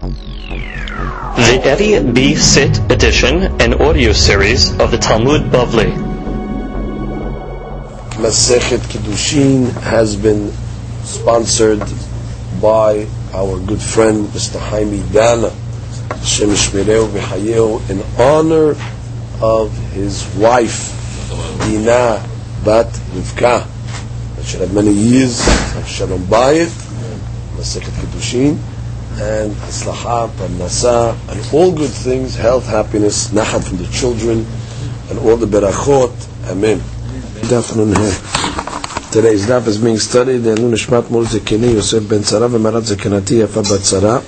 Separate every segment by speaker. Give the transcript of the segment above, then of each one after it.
Speaker 1: The Eddie B. Sit edition and audio series of the Talmud Bavli.
Speaker 2: Masechet Kiddushin has been sponsored by our good friend Mr. Haimi Dana, Shem Shmireu in honor of his wife, Dina Bat Rivka. That should have many years Shalom Bayit, Masechet Kiddushin, and Aslaha, Parnasa, and all good things, health, happiness, Nachat from the children, and all the Berachot. Amen. Definitely. Today's daf is being studied in Nishmat Mul Zekini Yosef ben Tzara v'Marat Zekinati Yafa bat Tzara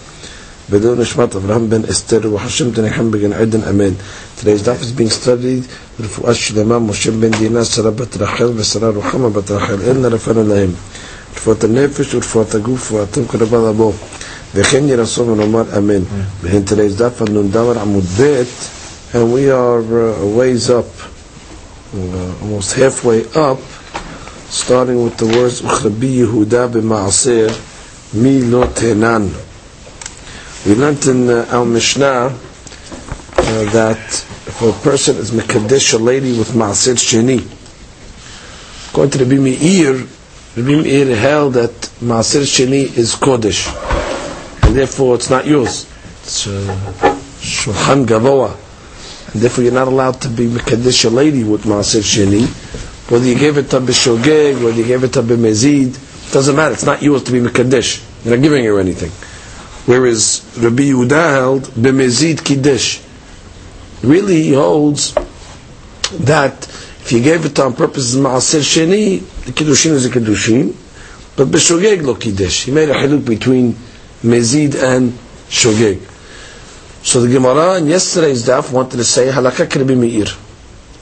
Speaker 2: B'du Nishmat Avraham ben Esther v'Hashem Tenechem b'Gan Eden Amen. Today's daf is being studied Refuah Shlema Moshe ben Dina Tzara bat Rachel v'Sara Ruchama bat Rachel Elna Rafana Lahem רפואת הנפש ורפואת הגוף ואתם כרבה לבוא וכן יהי רצון ונאמר אמן. והן today's daf on נ"ד עמוד ב' and we are uh, a ways up uh, almost halfway up starting with the words Uchrabi Yehuda b'Maaser mi lo tenan. We learned in uh, our Mishnah uh, that if a person is mekadesh a lady with Maaser Sheni, according to Rabbi Meir, Rabbi Meir held that Maaser Sheni is Kodesh, and therefore it's not yours. It's uh, Shulchan Gavoa, and therefore you're not allowed to be mekadesh a lady with Maaser Sheni whether you gave it to b'shogeg, whether you gave it to b'mezid, doesn't matter. It's not yours to be mekadesh. You're not giving her anything. Whereas Rabbi Yehuda held kiddush. Really, he holds that if you gave it on purpose as ma'aser sheni, the kiddushin is a kiddushin, but b'shogeg lo kiddush. He made a haluk between mezid and shogeg. So the Gemara in yesterday's daf wanted to say halakha Rabbi Meir.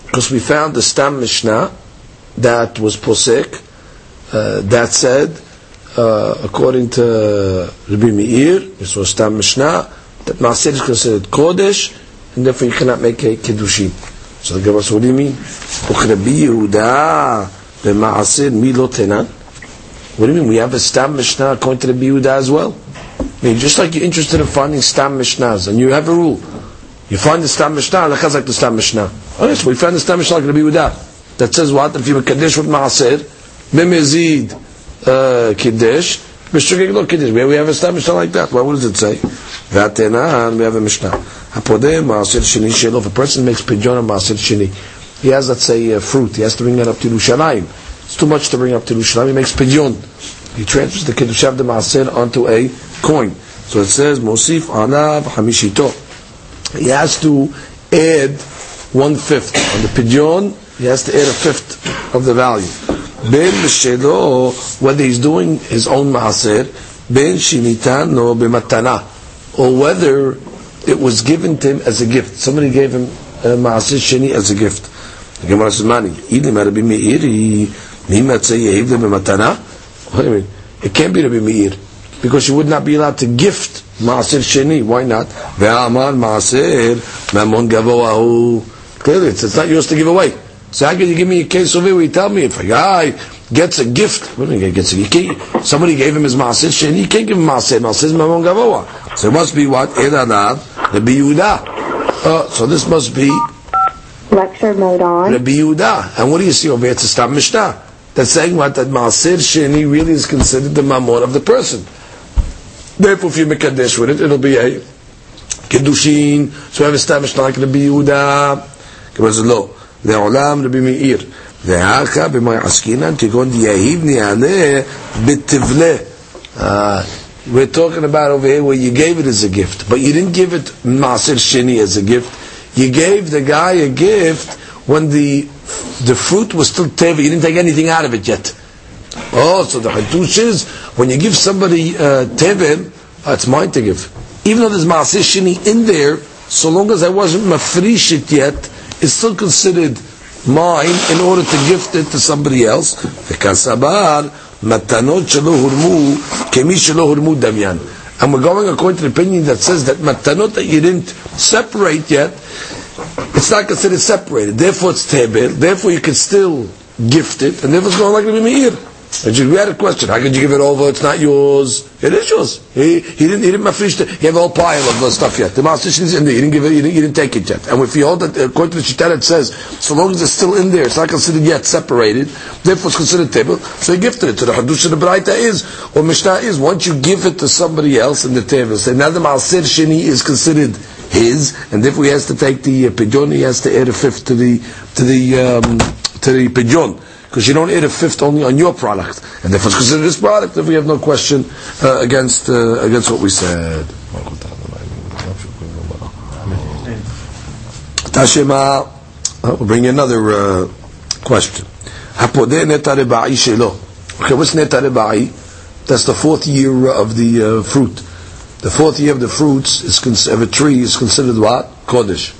Speaker 2: Because we found the Stam Mishnah that was posek uh, that said uh, according to Rabbi Meir this was Stam Mishnah that Maaser is considered Kodesh and therefore you cannot make a Kedushin so the Gemara said what do you mean? Rabbi Yehuda Maaser Milo Tenan. What do you mean? We have a Stam Mishnah according to Rabbi Yehuda as well I mean just like you're interested in finding Stam Mishnahs and you have a rule you find the Stam Mishnah, lechaz like the Stam Mishnah. Okay, so we found the Stam Mishnah like be with That That says what? If you Kaddish with Maaser, Bemezid uh, Kiddush, B'shugeg lo Kiddush. We have a Stam Mishnah like that. What does it say? V'atenan, we have a Mishnah. Hapodeh Maaser Sheni Shelo. If a person makes pidyon on Maaser Sheni, he has, let's say, a fruit. He has to bring that up to Yerushalayim. It's too much to bring up to Yerushalayim. He makes pidyon. He transfers the Kiddush of the Maaser onto a coin. So it says, Mosif Anav Hamishito he has to add one fifth on the pidyon. He has to add a fifth of the value. Ben b'shelo, whether he's doing his own maaser, ben shinitan no b'matana, or whether it was given to him as a gift. Somebody gave him a maaser sheni as a gift. The Gemara says, "Mani, ilim Rabbi Meir, mimat say yehiv b'matana." What do you mean? It can't be Rabbi Meir because you would not be allowed to gift Maaser Sheni. Why not? Ve'amar Maaser Mamon Gavoahu. Clearly, it's, it's not yours to give away. So how can you give me a case of it where you tell me if a guy gets a gift, what do you gets a? Somebody gave him his Maaser Sheni, you can't give him Maaser. Maaser is Mamon Gavoa. So it must be what? Edanav, Rabbi Yehuda. Uh, so this must be
Speaker 3: Lecture mode on.
Speaker 2: Rabbi Yehuda. And what do you see over here? It's a Stam Mishnah. That's saying what? That Maaser Sheni really is considered the Mamon of the person. Therefore, if you make a dish with it, it'll be a kedushin. So we have established like Rabbi Yehuda. Gemara says, "Lo, לעולם רבי מאיר, והאחא במאי עסקינן כגון דיהיב ניענה בתבלה. We're talking about over here where you gave it as a gift, but you didn't give it Maaser Sheni as a gift. You gave the guy a gift when the the fruit was still teva. You didn't take anything out of it yet. Oh, so the Hatush is when you give somebody uh, tevel, uh, it's mine to give. Even though there's Maaseh Shini in there, so long as I wasn't mafrish it yet, it's still considered mine in order to gift it to somebody else. Matanot shelo hurmu kemi shelo hurmu damyan. And we're going according to the opinion that says that matanot that you didn't separate yet, it's not considered separated. Therefore, it's tebel. Therefore, you can still gift it, and therefore it's going like Rabbi Meir. And we had a question. How could you give it over? It's not yours. It is yours. He, he didn't he didn't mafrish it. He have a whole pile of uh, stuff yet. The master is in there. He didn't give it. He didn't, he didn't take it yet. And if you hold that according to the shita, it says so long as it's still in there, it's not considered yet separated. Therefore, it's considered table. So he gifted it. So the hadush of the braita is or mishnah is once you give it to somebody else in the table, say now the maaser sheni is considered his, and therefore he has to take the uh. He has to add a fifth to the to the um, to the pidyon because you don't add a fifth only on your product, and therefore it's considered this product. If we have no question uh, against uh, against what we said. Tashema, we'll bring you another uh, question. Okay, what's neta reba'i? That's the fourth year of the uh, fruit. The fourth year of the fruits is of a tree is considered what? Kodesh.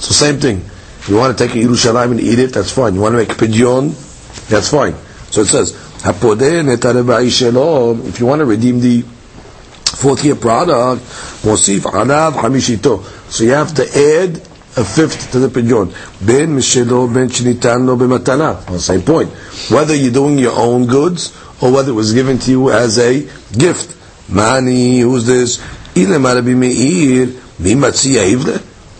Speaker 2: So same thing. You want to take a Yerushalayim and eat it, that's fine. You want to make pidyon, that's fine. So it says, if you want to redeem the fourth year product, mosif anav hamishito. So you have to add a fifth to the pidyon. Ben mishelo ben. Same point. Whether you're doing your own goods or whether it was given to you as a gift. Mani, who's this? Ile marabi meir.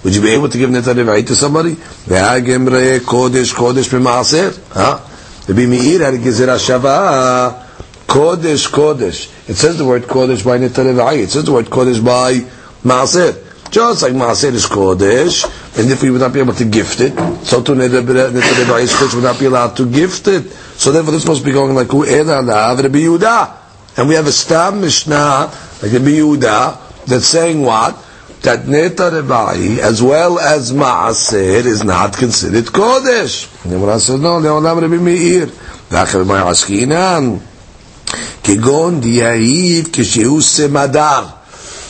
Speaker 2: Would you be able to give netar to somebody? Ve'agemre kodesh kodesh b'maaser. Huh? The Meir had a gezerah shava. Kodesh, Kodesh. It says the word Kodesh by Netarevai. It says the word Kodesh by Maaser. Just like Maaser is Kodesh, and if we would not be able to gift it, so to Netarevai is Kodesh would not be allowed to gift it. So therefore this must be going like U'eda Alav Rabbi Yehuda. And we have a Stam Mishnah, like Rabbi Yehuda, that's saying what? Tatneta Rebai, as well as Maaser, is not considered Kodesh. The Gemara says, no, Leolam Rabbi Meir. Nachal Ma'askinan. Kegon Diyahiv Kishiu Semadar.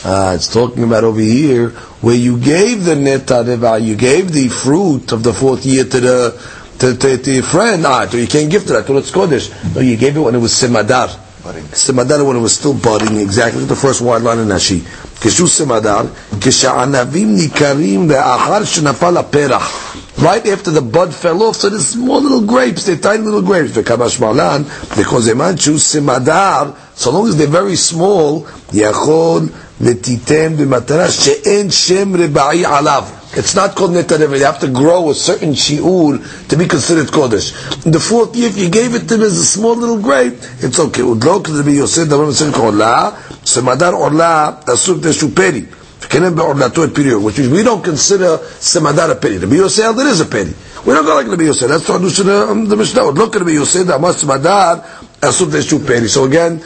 Speaker 2: Uh, it's talking about over here where you gave the netareva, you gave the fruit of the fourth year to the to, to, to your friend. Ah, so you can't give to that. So it's kodesh. No, you gave it when it was semadar budding. Simadar when it was still budding, exactly the first wide line in Rashi. Kishu simadar, kishanavim nikarim le'achar shenafal perach. Right after the bud fell off, so the small little grapes, they're tiny little grapes. V'kamash malan, because emanchu simadar, so long as they're very small, yachon v'titem v'matara she'en shem reba'i alav. It's not called netarim. You have to grow a certain shi'ur to be considered kodesh. In the fourth year, if you gave it to him as a small little grape, it's okay. Udlo k'debi yoseh davar mesir k'orla, semadar orla asur teshuperi. K'enem be'orlato which we don't consider semadar a peri. Rabbi Yosef, there is a peri. We don't go like Rabbi Yosef. That's what I do in the Mishnah. Udlo k'debi yoseh davar semadar asur teshuperi. So again,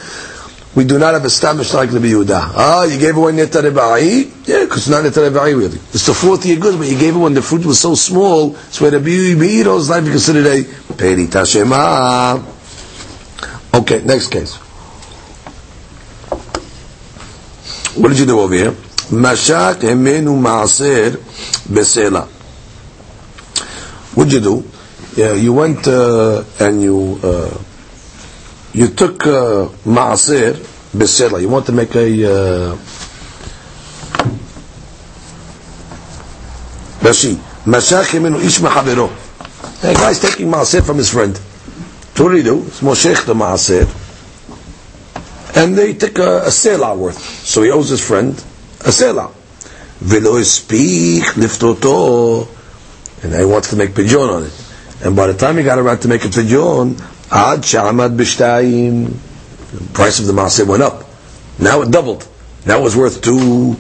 Speaker 2: we do not have a stamish like Rabbi Yehuda. Ah, you gave away neta reba'i? Yeah, because it's not neta reba'i really. It's the fourth year good, but you gave it when the fruit was so small, so where Rabbi Yehuda's life is considered a peri tashema. Okay, next case. What did you do over here? Mashak emenu maaser besela. What did you do? Yeah, you went uh, and you uh, you took uh, maaser. You want to make a uh, Rashi. Mashach emenu ish machavero. Hey, guy's taking maaser from his friend. What do? It's moshech the maaser. And they take a, a sela worth. So he owes his friend a sela. Velo speak liftoto. And he wants to make pidyon on it. And by the time he got around to make a pidyon, ad shamad b'shtayim, the price of the maaser went up. Now it doubled. Now it was worth two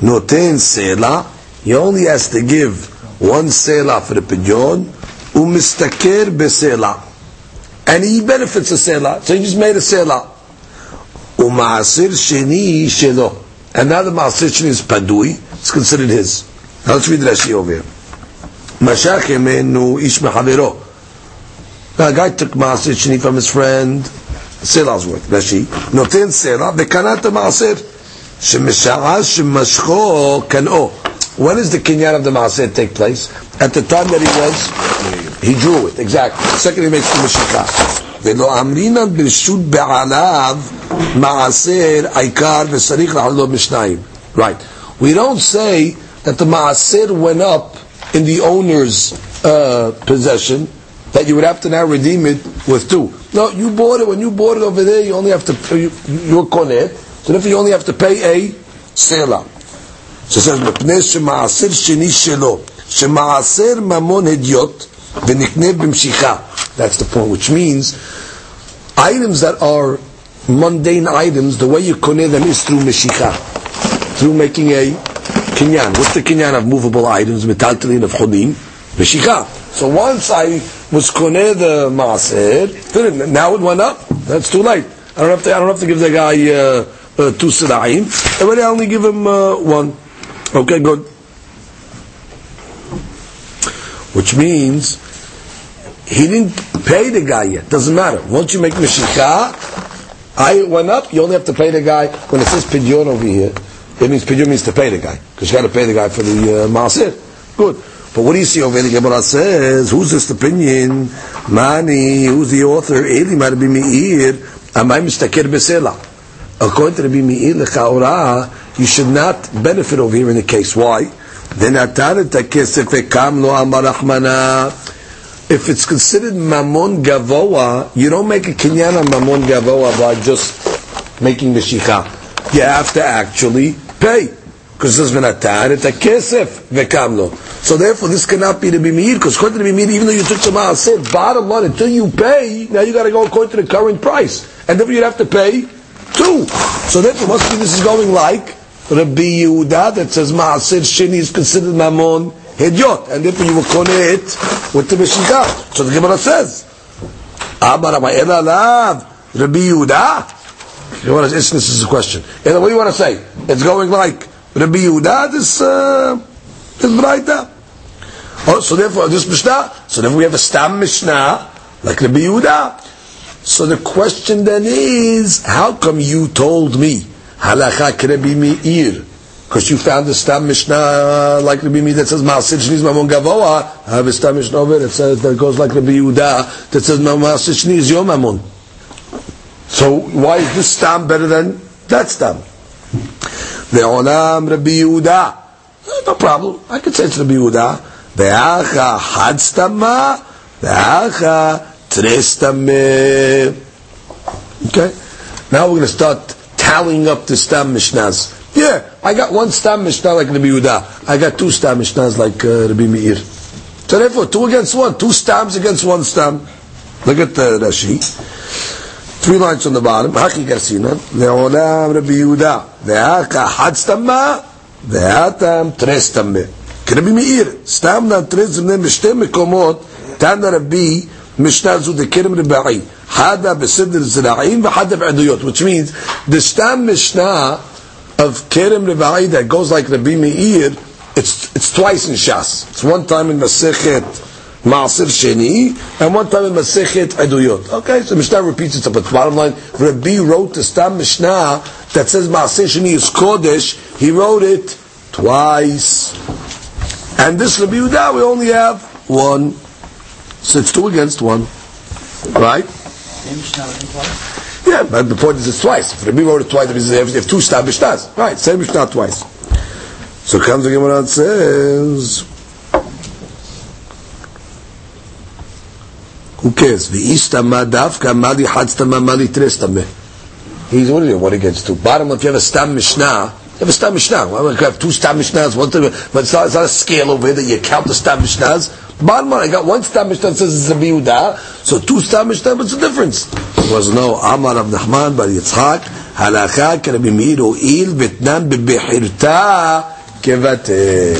Speaker 2: noten sela. He only has to give one sela for the pidyon, umistaker besela. And he benefits a sela. So he just made a sela. Uma'asir sheni shelo. And now the ma'asir sheni is padui. It's considered his. Now let's read Rashi over here. Emenu ish mehavero. Now a guy took ma'asir sheni from his friend. Sela's worth. Rashi. Noten sela. Vekanat ma'asir. Shemesha'az shemashcho kan'o. When does the kinyan of the ma'asir take place? At the time that he was, he drew it. Exactly. Second, he makes the mashikah. ולא אמרינן ברשות בעליו מעשר העיקר וצריך לחלו משניים. Right. We don't say that the maaser went up in the owner's uh, possession that you would have to now redeem it with two. No, you bought it, when you bought it over there, you only have to, pay, you, you're konet, so therefore you only have to pay a sela. So it says, מפני שמעשר שני שלו, שמעשר ממון הדיוט, ונקנה במשיכה. That's the point, which means, items that are mundane items, the way you koneh them is through meshicha, through making a kinyan. What's the kinyan of movable items? Metaltalin of chodim, meshicha. So once I was koneh the maaser, now it went up. That's too late. I don't have to. I don't have to give the guy uh, uh, two sirayim. I only give him uh, one. Okay, good. Which means he didn't pay the guy yet. Doesn't matter. Once you make mishika, I went up. You only have to pay the guy when it says pidyon over here. It means pidyon means to pay the guy because you got to pay the guy for the uh. Good. But what do you see over here? The Gemara says, who's this opinion? Mani, who's the author? Eli might be Meir. Amay mistakir besela. According to Rabbi Meir lechaora, you should not benefit over here in the case. Why? Then if it's considered mamon gavoa, you don't make a kinyan on mamon gavoa by just making the shikha. You have to actually pay. Because it says v'natan et kesef v'kamlo. So therefore, this cannot be the bimir. Because according to the bimir, even though you took some said bottom line, until you pay, now you got to go according to the current price, and therefore you'd have to pay two. So therefore, must be this is going like Rabbi Yehuda that says maaser sheni is considered mamon hedyot, and therefore you will connect it with the Meshikah. So the Gemara says, Amar Amayela Lav, Rabbi Yehuda. You want to, this is a question. What do you want to say? It's going like Rabbi Yehuda, this, uh, this Braita. Oh, so therefore, this Mishnah, so then we have a Stam Mishnah, like Rabbi Yehuda. So the question then is, how come you told me, Halacha Rabbi Meir, because you found the Stam Mishnah like Rabbi Meir that says Ma'asir Shniz Mamon Gavoa, I have a Stam Mishnah over that says, that goes like Rabbi Yehuda, that says Ma'asir Shniz Yom Mamon. So why is this Stam better than that Stam? Ve'olam Rabbi Yehuda. No problem. I could say it's Rabbi Yehuda. Ve'acha had stama, ve'acha tres Okay? Now we're going to start tallying up the stam mishnahs. Yeah, I got one stam mishnah like Rabbi Yehuda. I got two stam mishnahs like uh, Rabbi Meir. So therefore, two against one. Two stams against one stam. Look at the Rashi. Three lines on the bottom. Haki Garsinan. Le'olam Rabbi Yehuda. Ve'aka had stamma. Ve'atam tres stamme. כרבי מאיר, סתם נתרץ בני בשתי מקומות, תנא רבי משנה זו דקרם רבעי, חדה בסדר זרעים וחדה בעדויות, which means the stam mishnah of kerem רבעי that goes like Rabbi Meir, it's, it's twice in Shas. It's one time in Masechet Maaser Sheni, and one time in Masechet Eduyot. Okay, so Mishnah repeats itself, but bottom line, Rabbi wrote the Stam Mishnah that says Maaser Sheni is Kodesh, he wrote it twice. And this Rabbi Yehuda, we only have one. So it's two against one. Right? Yeah, but the point is it's twice. If Rabbi wrote it twice, if, if two Stam Mishnahs. Right, same Mishnah twice. So comes the Gemara and says, Who cares? V'istama davka mali hadstama mali trestame. He's what, what against two? Bottom, if you have a stam mishnah, you have a stam mishnah. Well, you have two stam mishnahs, one time, but it's not, it's not a scale over here that you count the stam mishnahs. Bottom line, I got one stam mishnah that says it's a so two stam mishnah, what's the difference? There was no Amar of Nachman bar Yitzchak, halakha k'Rabbi Meir il v'tnam b'behirta kevate.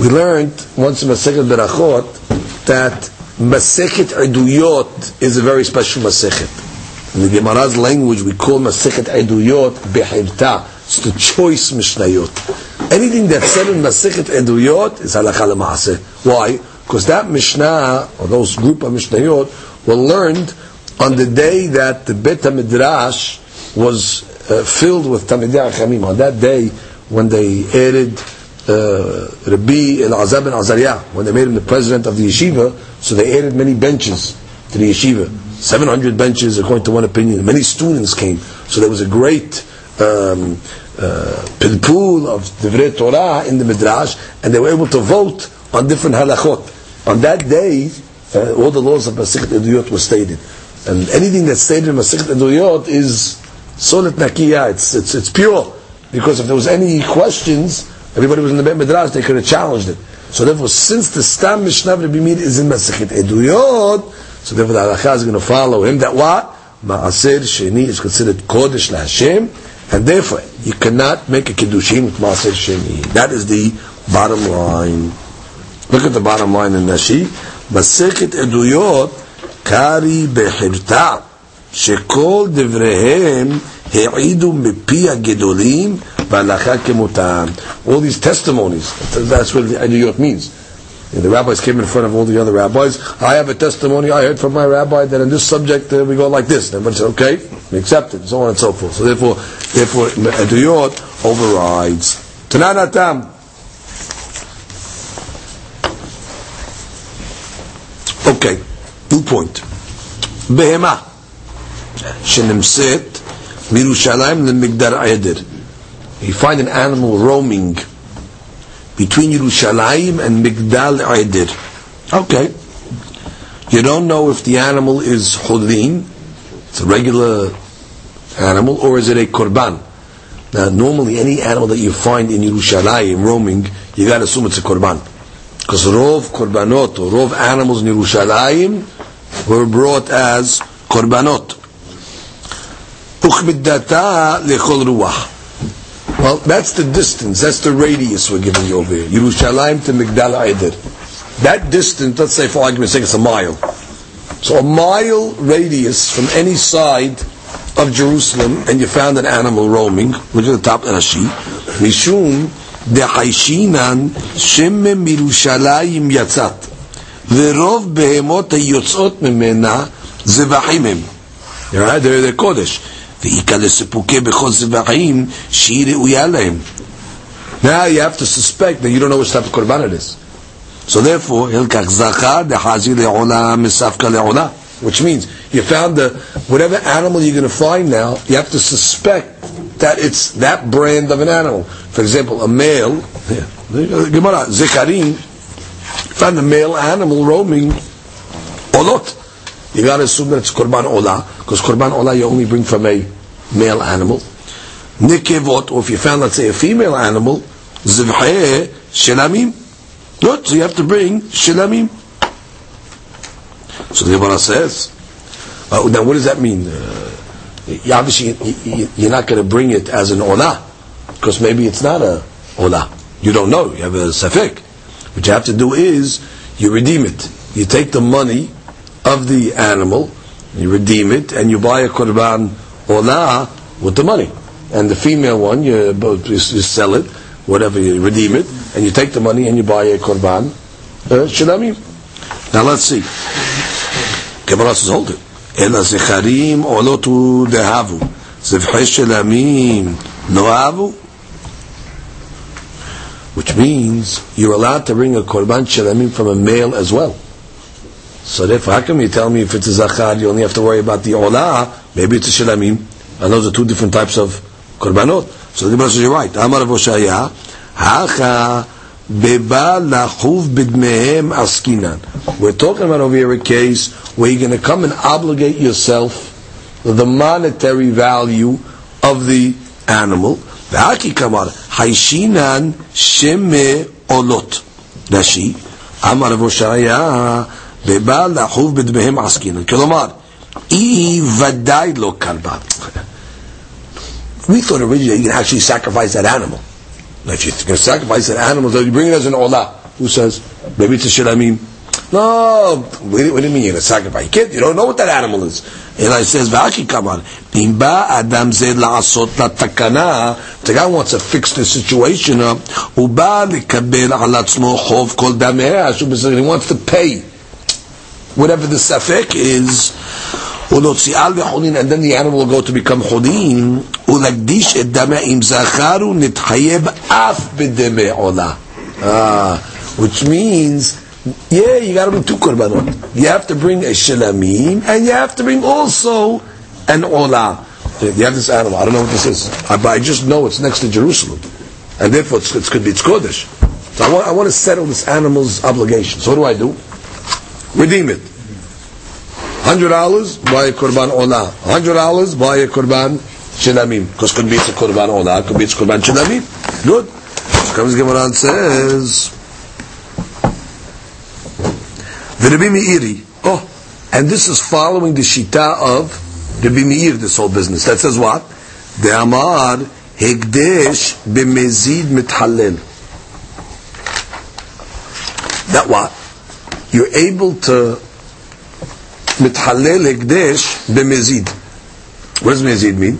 Speaker 2: We learned once in Masechet Berachot that Masechet Eduyot is a very special Masechet. In the Gemara's language, we call Masechet Eduyot Behirta. It's the choice Mishnayot. Anything that's said in Masechet Eduyot is Halakha Lema'aseh. Why? Because that Mishnah, or those group of Mishnayot, were learned on the day that the Bet HaMidrash was uh, filled with Tamidei Achamim. On that day, when they added uh, Rabbi Elazar ben Azariah, when they made him the president of the yeshiva, so they added many benches to the yeshiva. 700 benches, according to one opinion. Many students came. So there was a great um, uh, pilpul of Divrei Torah in the Midrash, and they were able to vote on different halachot. On that day, Uh, all the laws of Masichet Eduyot were stated. And anything that's stated in Masichet Eduyot is solet nakiya, it's, it's, it's pure. Because if there was any questions, Everybody was in the Beit Midrash, they could have challenged it. So therefore, since the Stam Mishnah Rabbi Meir is in Masechet Eduyot, so therefore the Halakha is going to follow him that what? Ma'aser Sheni is considered Kodesh LaHashem, and therefore you cannot make a Kiddushim with Ma'aser Sheni. That is the bottom line. Look at the bottom line in Rashi. Masechet Eduyot, Kari Behirta, Shekol Devrehem העידו מפי Gedolim. All these testimonies, that's what the Eduyot means. And the rabbis came in front of all the other rabbis. I have a testimony I heard from my rabbi that in this subject uh, we go like this. And everybody said, okay, we accept it, so on and so forth. So therefore, therefore, Eduyot overrides. Tananatam. Okay, new point. בהמה שנמצאת מירושלים למגדר עדר. You find an animal roaming between Yerushalayim and Migdal Eder. Okay. You don't know if the animal is Hulin, it's a regular animal, or is it a Korban? Now, normally any animal that you find in Yerushalayim roaming, you gotta assume it's a Korban. Because Rov Korbanot, or Rov animals in Yerushalayim, were brought as Korbanot. Uchmiddata lechol ruach. Well, that's the distance, that's the radius we're giving you over here. Yerushalayim to Migdal Eder. That distance, let's say for argument's sake, it's a mile. So a mile radius from any side of Jerusalem, and you found an animal roaming, which is the top of Rashi, Mishum דחיישינן שמן מירושלים יצאת, ורוב בהמות היוצאות ממנה זבחים הם. זה קודש. ואיכא לסיפוקי בכל זבחים שהיא ראויה להם. Now you have to suspect that you don't know which type of korban it is. So therefore, הלקח זכר דחזי לעולה מספקא לעולה. Which means, you found the, whatever animal you're going to find now, you have to suspect that it's that brand of an animal. For example, a male, Gemara, Zekarim, found a male animal roaming olot. You got to assume that it's korban olah, because korban olah you only bring from a male animal. Nikevot, or if you found, let's say, a female animal, zivheh shelamim. Good, so you have to bring shelamim. So the Gemara says, uh, now what does that mean? Uh, obviously, you're not going to bring it as an olah, because maybe it's not a olah. You don't know. You have a safek. What you have to do is you redeem it. You take the money of the animal, you redeem it, and you buy a korban olah with the money. And the female one, you, you sell it, whatever, you redeem it, and you take the money and you buy a korban uh, shilamim. Now let's see. Gemara says, hold it. אלא זכרים עולות דהבו, זבחי שלמים לא אהבו. Which means you're allowed to bring a korban shalamim from a male as well. So therefore, how come you tell me if it's a zachar, you only have to worry about the olah, Maybe it's a shilamim, and those are two different types of korbanot. So the Gemara says, you're right. Amar Voshaya, hacha beba lachuv bidmehem askinan. We're talking about over here a case where you're going to come and obligate yourself the monetary value of the animal. Ve'aki kamar, haishinan sheme olot. Rashi. Amar רב הושעיה, ובא לחוב askinan. Kolomar. היא ודאי לא קרבה. We thought originally you can actually sacrifice that animal. Now, if you're going to sacrifice that animal, so you bring it as an olah. Who says? Maybe it's a shilamim. No, what do, what do you mean you're going to sacrifice? You can't, you don't know what that animal is. Eli says, V'aki kamar, imba adam zed la'asot la takana, the guy wants to fix the situation up, uba likabel al atzmo chov kol dameh, he wants to pay whatever the safek is, ולהוציאה לחולין, and then the animal will go to become חולין, ולהקדיש את דמה אם זכרו, נתחייב אף בדמה עולה. which means, yeah, you got to bring two korbanot. You have to bring a shalamim, and you have to bring also an olah. You have this animal. I don't know what this is, but I just know it's next to Jerusalem, and therefore it's, it's could be it's kodesh. So I want, I want to settle this animal's obligation. So what do I do? Redeem it. Hundred dollars, buy a korban olah. Hundred dollars, buy a korban shilamim. Because could be it's a korban olah, could be it's korban shilamim. Good. Comes Gemara and says, Rabbi Meiri. Oh, and this is following the shita of Rabbi Meir, this whole business. That says what? The Amar Hegdesh b'mezid mithalel. That what? You're able to mithalel hegdesh b'mezid. What does mezid mean?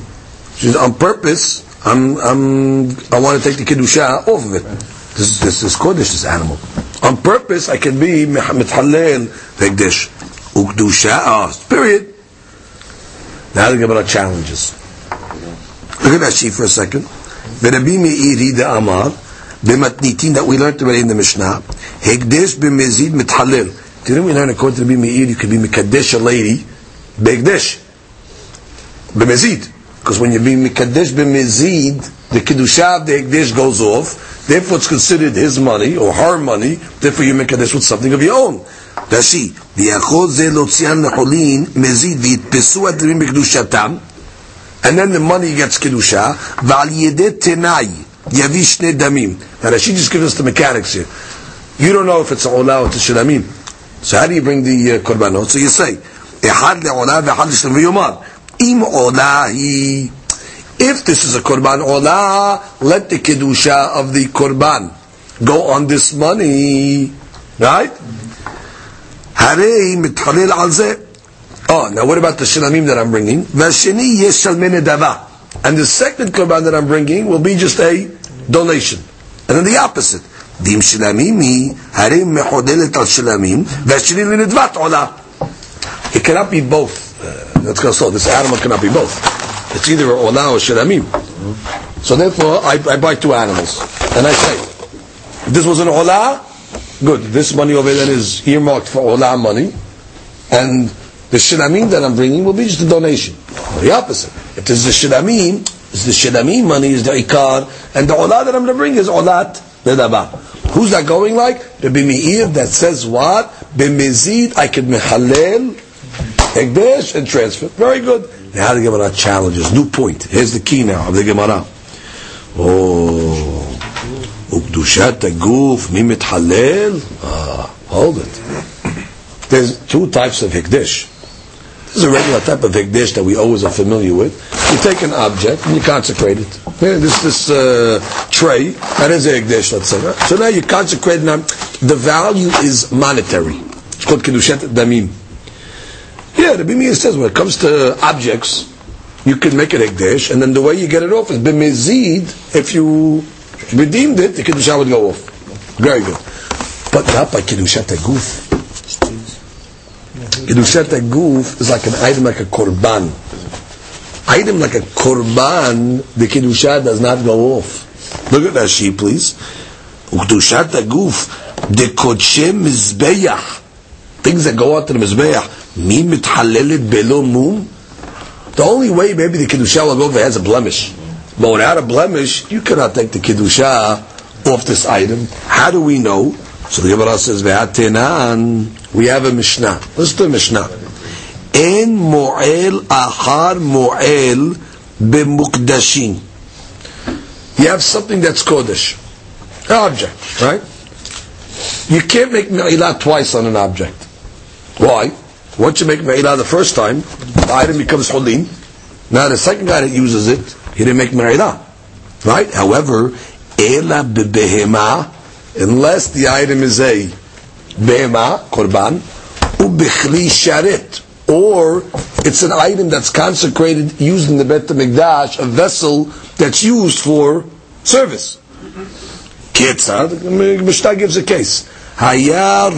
Speaker 2: She's on purpose. I'm, I'm, I want to take the kedusha off of it. This, this is kodesh, this animal. On purpose, I can be mithalel hegdesh. Ukdusha, period. Now the Gemara challenges. Look at that sheet for a second. V'Rabbi Meiri the Amar b'matnitin that we learned already in the Mishnah. Hegdesh b'mezid mithalel. Didn't we learn according to Rabbi Meir you could be mekadesh a lady b'hegdesh b'mezid because when you be mekadesh b'mezid the kedusha of the hegdesh goes off. Therefore, it's considered his money or her money. Therefore, you mekadesh with something of your own. רש"י, ויכול זה להוציאן לחולין מזיד ויתפסו הדברים בקדושתם and then the money gets kedusha, ועל ידי תנאי Yavishne Damim. Now Rashi just gives us the mechanics here. You don't know if it's a Ola or Tishilamim. So how do you bring the uh, Korbanot? So you say, Ehad le'ola ve'had l'shlam ve'yomar. Im olahi. If this is a Korban Ola, let the Kedusha of the Korban go on this money. Right? Harei mitchalil al Oh, now what about the Shilamim that I'm bringing? V'ashini yesh shalmene davah. And the second korban that I'm bringing will be just a donation. And then the opposite. דין שלמים היא, הרי מחודלת על שלמים, והשני לנדבת עולה. It cannot be both. Uh, let's go slow. This animal cannot be both. It's either a olah or shilamim. So therefore, I, I buy two animals. And I say, if this was an olah, good. This money over there is earmarked for olah money. And the shilamim that I'm bringing will be just a donation. Or the opposite. It is the shilami, it's the shilami money is the ikar, and the olah that I'm going to bring is olat nedaba. Who's that going like? Rabbi Meir that says what? B'mezid I can mehalel, ekdesh, and transfer. Very good. Now the Gemara challenges. New point. Here's the key now of the Gemara. Oh. Ukdushat aguf mi mithalel? Ah, hold it. There's two types of hikdish. This is a regular type of hekdesh that we always are familiar with. You take an object and you consecrate it. Here, this this uh, tray, that is a hekdesh, let's say. Right? So now you consecrate. Now, the value is monetary. It's called kedushat damim. Yeah, the Bimir says when it comes to objects, you can make it hekdesh, and then the way you get it off is b'mezid. If you redeemed it, the kedusha would go off. Very good, but not by kedushat guf. Kedushat guf is like an item like a korban. Item like a korban, the kedusha does not go off. Look at that sheet, please. Kedushat guf, the kodshe mizbeach. Things that go out to the mizbeach. Mi mithalelet belo mum. The only way maybe the kedusha will go if it has a blemish. But without a blemish, you cannot take the kedusha off this item. How do we know? So the Gemara says, "Ve'atenan." We have a Mishnah. Listen to the Mishnah. En mo'el ahar mo'el b'mukdashin. You have something that's kodesh, an object, right? You can't make me'ilah twice on an object. Why? Once you make me'ilah the first time, the item becomes holin. Now the second guy that uses it, he didn't make me'ilah. Right? However, ela bebehema, unless the item is a behema, korban, ubichli sharet, or it's an item that's consecrated used in the Bet HaMikdash, a vessel that's used for service. Ketzad, Mishnah gives a case. Al.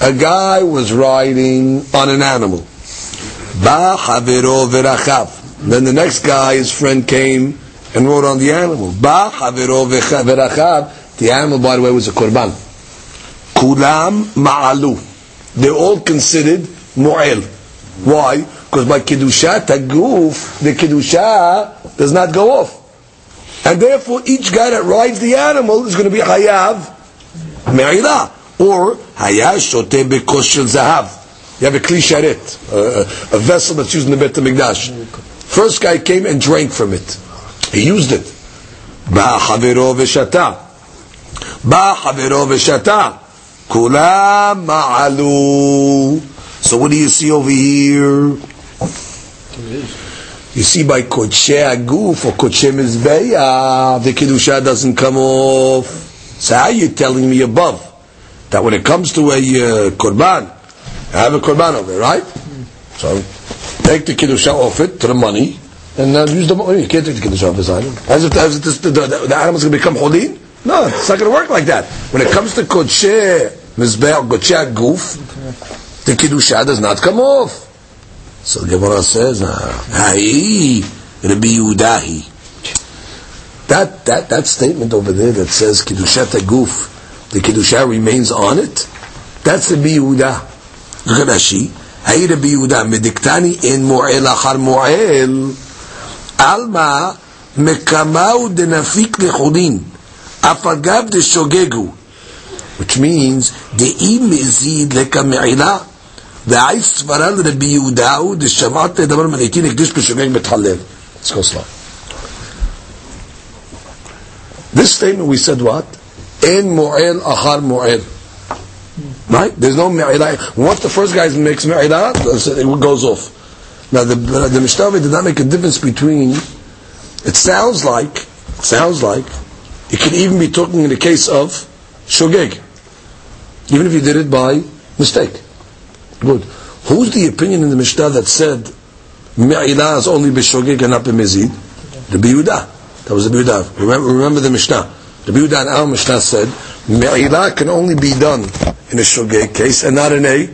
Speaker 2: A guy was riding on an animal. Ba. Then the next guy, his friend came and rode on the animal. Ba. The animal, by the way, was a korban. Kulam ma'alu. They're all considered mu'il. Why? Because by kedusha taguf, the kedusha does not go off, and therefore each guy that rides the animal is going to be hayav me'ila or hayav shote bekoshel zahav. You have a klisharet, a, a vessel that's used in the bet Hamikdash. First guy came and drank from it. He used it. Ba chaviro v'shata. בא חברו ושתה. כולם מעלו. So what do you see over here? You see by Kodshe Aguf or Kodshe Mizbeah, the Kiddusha doesn't come off. So how are you telling me above? That when it comes to a uh, Korban, I have a Korban over there, right? So take the Kiddusha off it to the money, and uh, use the money. You can't take the Kiddusha off this item. As if, as if this, the, the, the animal's going to become Holin? No, it's not going to work like that. When it comes to Kodshe Mizbeah, Kodshe Aguf, the Kiddusha does not come off. So Gemara says, ah, "Hai Rabbi Yehudahi." That that that statement over there that says kiddushat guf, the kiddusha remains on it. That's the Yehuda. Look at Rabbi Yehuda mediktani in mo'el achar mo'el alma mekamau denafik lechudin afagav de shogegu, which means the imizid lekame'ilah ועי סברה לרבי יהודה הוא דשמעת דבר מניתין הקדיש בשוגג מתחלל. Let's go slow. This statement we said what? אין מועל אחר מועל. Right? There's no me'ilah. Once the first guy makes me'ilah, it goes off. Now the, the Mishnah did not make a difference between, it sounds like, sounds like, it could even be talking in the case of shogeg. Even if you did it by mistake. Good. Who's the opinion in the Mishnah that said Me'ilah is only b'shogeg and not b'mezid? The Yehuda. That was the Yehuda. Remember, remember the Mishnah. The Yehuda and our Mishnah said Me'ilah can only be done in a shogeg case and not in a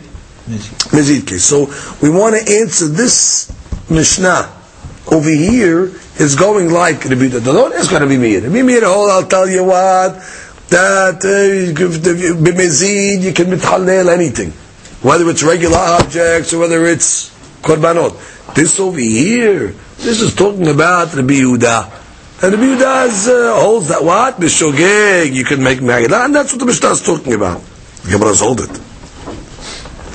Speaker 2: mezid case. So we want to answer this Mishnah over here is going like the Yehuda. Don't ask going to be Meir. Be Meir, hold, I'll tell you what, that uh, b'mezid you can mithalel anything whether it's regular objects or whether it's korbanot. This over here, this is talking about the Yehuda. And the Yehuda uh, holds that what? Bishogeg, you can make Megillah, and that's what the Mishnah is talking about. The Gemara's hold it.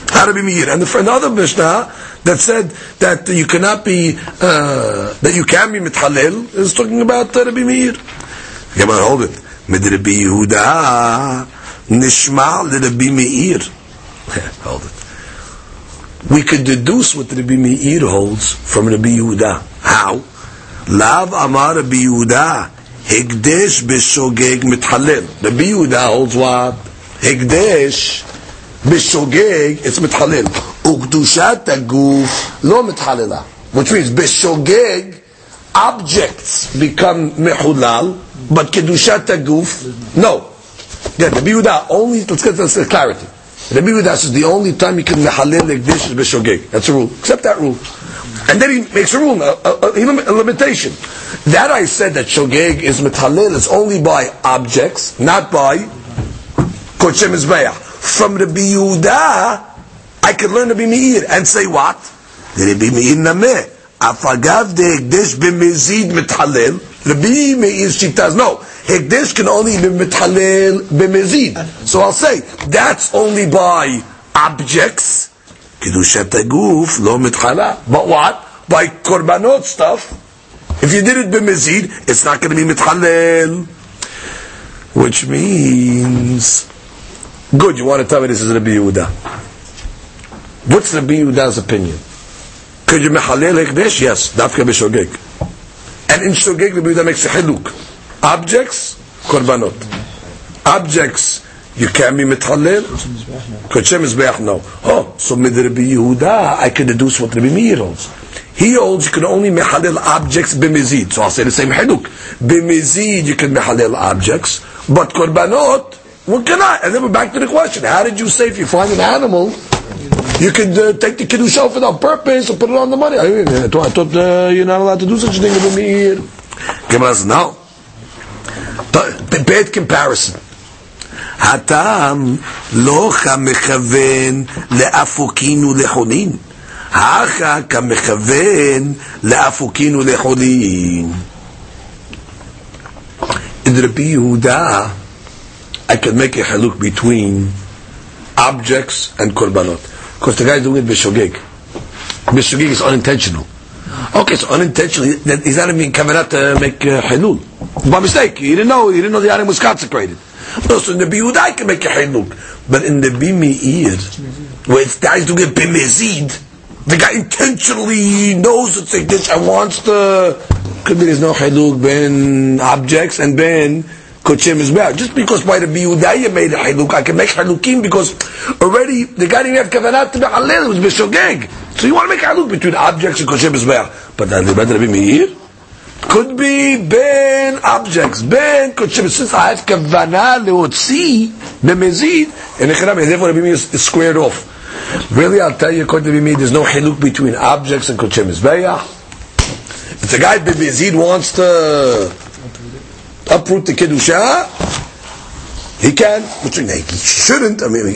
Speaker 2: How to be. And the, another Mishnah that said that you cannot be, uh, that you can be Mithalel, is talking about uh, Rabbi Meir. Gemara hold it. Midrabi Yehuda, Nishma Rabbi Meir. Hold it. We could deduce what Rabbi Meir holds from Rabbi Yehuda. How? Lav Amar Rabbi Yehuda Hegdesh b'shogeg mithalel. Rabbi Yehuda holds what? Hegdesh b'shogeg it's mithalel. Ukdushat aguf lo mithalela. Which means b'shogeg objects become mehulal, but kedushat aguf no. Yeah, Rabbi Yehuda only let's get this clarity. Rabbi Yehuda says the only time you can mehalel like this is b'shogeg. That's a rule. Accept that rule. And then he makes a rule, a, a, a, limitation. That I said that shogeg is metalel is only by objects, not by kodshem mizbeach. From Rabbi Yehuda, I could learn to be meir and say what? Rabbi Meir nameh. Afagav de ekdesh b'mezid metalel. Rabbi Meir shitaz. No. Hekdesh can only be mithalel b'mezid. So I'll say, that's only by objects. Kedushat aguf lo mithala. But what? By korbanot stuff. If you did it b'mezid, it's not going to be mithalel. Which means, good, you want to tell me this is Rabbi Yehuda. What's Rabbi Yehuda's opinion? Could you mehalel hekdesh? Yes, dafka b'shogeg. And in shogeg, Rabbi Yehuda makes a hiluk objects, korbanot. Objects, you can be mithalel. Kodshem Mizbeach, no. Oh, so mid Rabbi Yehuda, I can deduce what Rabbi Meir holds. He holds you can only mehalel objects b'mizid. So I'll say the same heduk. B'mizid you can mehalel objects, but korbanot, what can I? And then we're back to the question. How did you say if you find an animal, you could uh, take the kiddush off it on purpose or put it on the money? I, I thought, I thought uh, you're not allowed to do such a thing with me. Gemara says, no. bad comparison. הטעם לא כמכוון לאפוקין ולחולין, הכה כמכוון לאפוקין ולחולין. In Rabbi Yehuda, I can make a haluk between objects and korbanot. Because the guy is doing it b'shogeg. B'shogeg is unintentional. Okay, so unintentionally, he's not even kavanat to make uh, hilul. By mistake, he didn't know, he didn't know the animal was consecrated. No, so in the biyudai can make a haluk. But in the bimi'ir, where it's guys doing it bimezid, the guy intentionally knows it's like this and wants to, could be there's no haluk ben objects and ben Kochim is bad. Just because by the Biyudaya made a Hiluk, I can make Halukim because already the guy didn't have Kavanat to be Halil, it was Bishogeg. So you want to make Haluk between objects and Kochim is bad. But then the be Meir. Could be Ben objects, Ben Kochim. Since I have Kavanah Leotzi, Bemezid, and the Khabi, therefore the Rabbi Meir is squared off. Really, I'll tell you, according to Rabbi Meir, there's no haluk between objects and Kochim is If the guy Bemezid wants to uproot the kedusha, he can, which he shouldn't. I mean,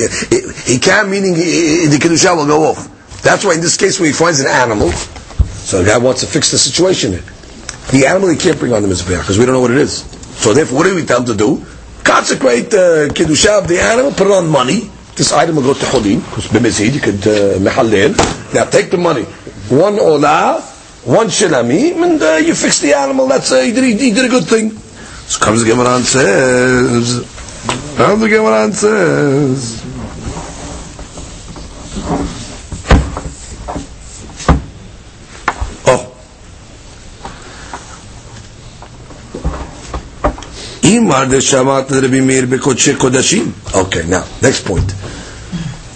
Speaker 2: he, can, meaning he, the kedusha will go off. That's why in this case, when he finds an animal, so the guy wants to fix the situation. The animal he can't bring on the mizbeach because we don't know what it is. So therefore, what do we tell him to do? Consecrate the kedusha of the animal, put it on money. This item will go to Hulin, because b'mizid, you could uh, Now take the money. One olah, one shilamim, and uh, you fix the animal. That's uh, he, did, he did a good thing. So comes the Gemara and says, comes the Gemara and says, oh, Imar de Shamat Rabbi Meir bekodshe kodashim. Okay, now, next point.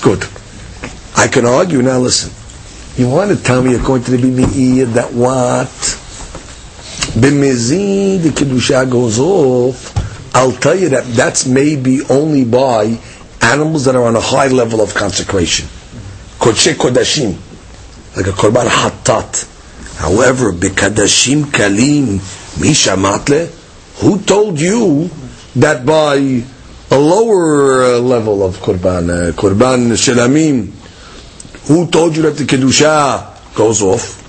Speaker 2: Good. I can argue, now listen. You want to tell me according to Rabbi Meir that what? B'mezid, kedusha goes off. I'll tell you that that's maybe only by animals that are on a high level of consecration. Kodshe kodashim, like a korban hatat. However, b'kadashim kalim mishamatle, who told you that by a lower level of korban, uh, korban shelamim, who told you that the kedusha goes off?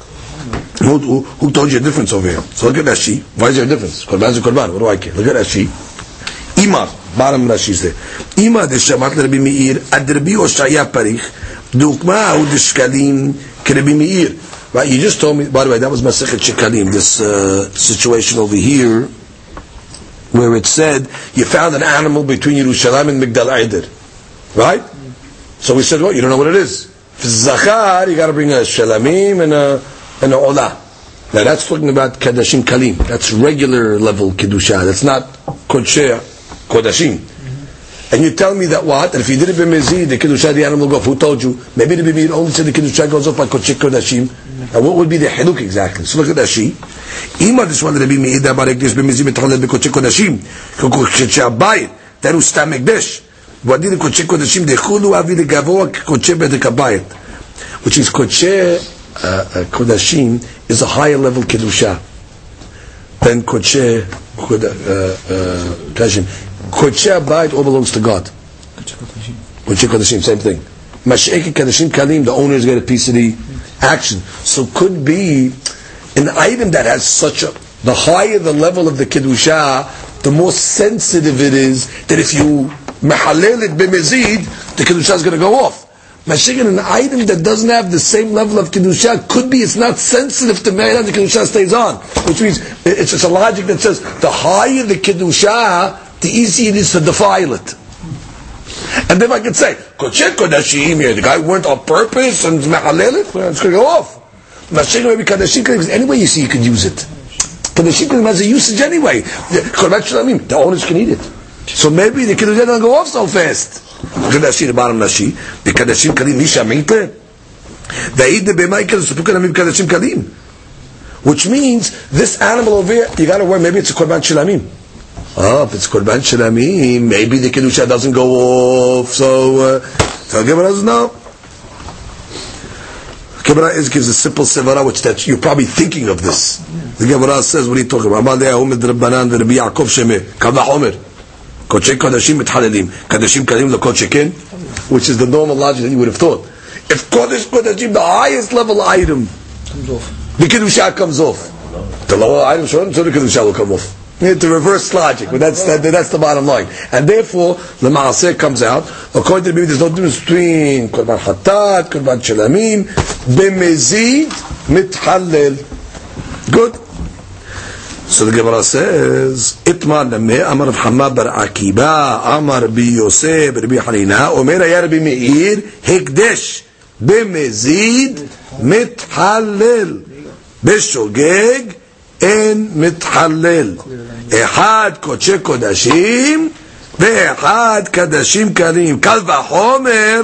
Speaker 2: Who, who, who told you a difference over here? So look at Rashi. Why is there a difference? Korban is a korban. What do I care? Look at Rashi. Ima, bottom Rashi is there. Ima de shamat Rabbi Meir, ad Rabbi Oshaya parich, dukma u de shkalim Rabbi Meir. Right, you just told me, by the way, that was Masechet Shekalim, this uh, situation over here, where it said, you found an animal between Yerushalayim and Migdal Eder. Right? So we said, what? Well, you don't know what it is. If it's Zachar, you got to bring a Shalamim and a and Olah. Now that's talking about Kadashim Kalim. That's regular level Kedusha. That's not Kodsheh Kodashim. Mm-hmm. And you tell me that what? That if you did it b'mezid, the Kedusha, the animal go off. Who told you? Maybe the b'mezid only said the Kedusha goes off by Kodsheh Kodashim. Mm-hmm. And what would be the Hiluk exactly? So look at Rashi. Ima this one, Rabbi Meir, that barek this b'mezid mitchalel b'kodsheh Kodashim. Kodsheh Abayit. That was Stam Ekdesh. ועדי לקודשי קודשים דחולו אבי לגבוה כקודשי בדק הבית. Which is קודשי uh, uh, kodashim is a higher level kedusha than kodshe kodashim. Kodshe abayit all belongs to God. Kodshe kodashim, same thing. Mash'eki kodashim kalim, the owners get a piece of the action. So could be an item that has such a the higher the level of the kedusha, the more sensitive it is that if you mahalel it b'mezid, the kedusha is going to go off. Mashiach, an item that doesn't have the same level of Kedusha, could be it's not sensitive to Me'elah, the Kedusha stays on. Which means, it's just a logic that says, the higher the Kedusha, the easier it is to defile it. And then I could say, Kodshet Kodashim here, the guy went on purpose and Me'alel it, it's going to go off. Mashiach, maybe Kodashim, because any you see you could use it. Kodashim has a usage anyway. The owners can eat it. So maybe the Kedusha doesn't go off so fast. Kadashi, the bottom Rashi, the Kadashim Kalim, Misha Kalim. Which means, this animal over here, you gotta worry, maybe it's a Korban Shilamim. Oh, if it's Korban Shilamim, maybe the Kedusha doesn't go off, so, uh, so Gemara doesn't know. Gemara gives a simple sevara, which that you're probably thinking of this. The Gemara says, what are you talking about? Kodshei Kodashim Mitchalelim. Kodashim Kalim the Kodshei which is the normal logic that you would have thought. If Kodesh Kodashim, the highest level item, comes off. the Kiddushah comes off. The lower item, so the Kiddushah will come off. The reverse logic, but that's that, that's the bottom line. And therefore, the Maaseh comes out. According to the Bibi, there's no difference between Korban Hatat, Korban Shalamim, Bemezid, Mithalel. Good. So the Gemara says, Itmar Lameh, Amar of Hamad bar Akiba, Amar bi Yosef, Rabbi Hanina, Omer ya Rabbi Meir, Hekdesh, B'mezid, Mithalel. בשוגג אין מתחלל. אחד קודשי קודשים ואחד קדשים קלים. קל וחומר,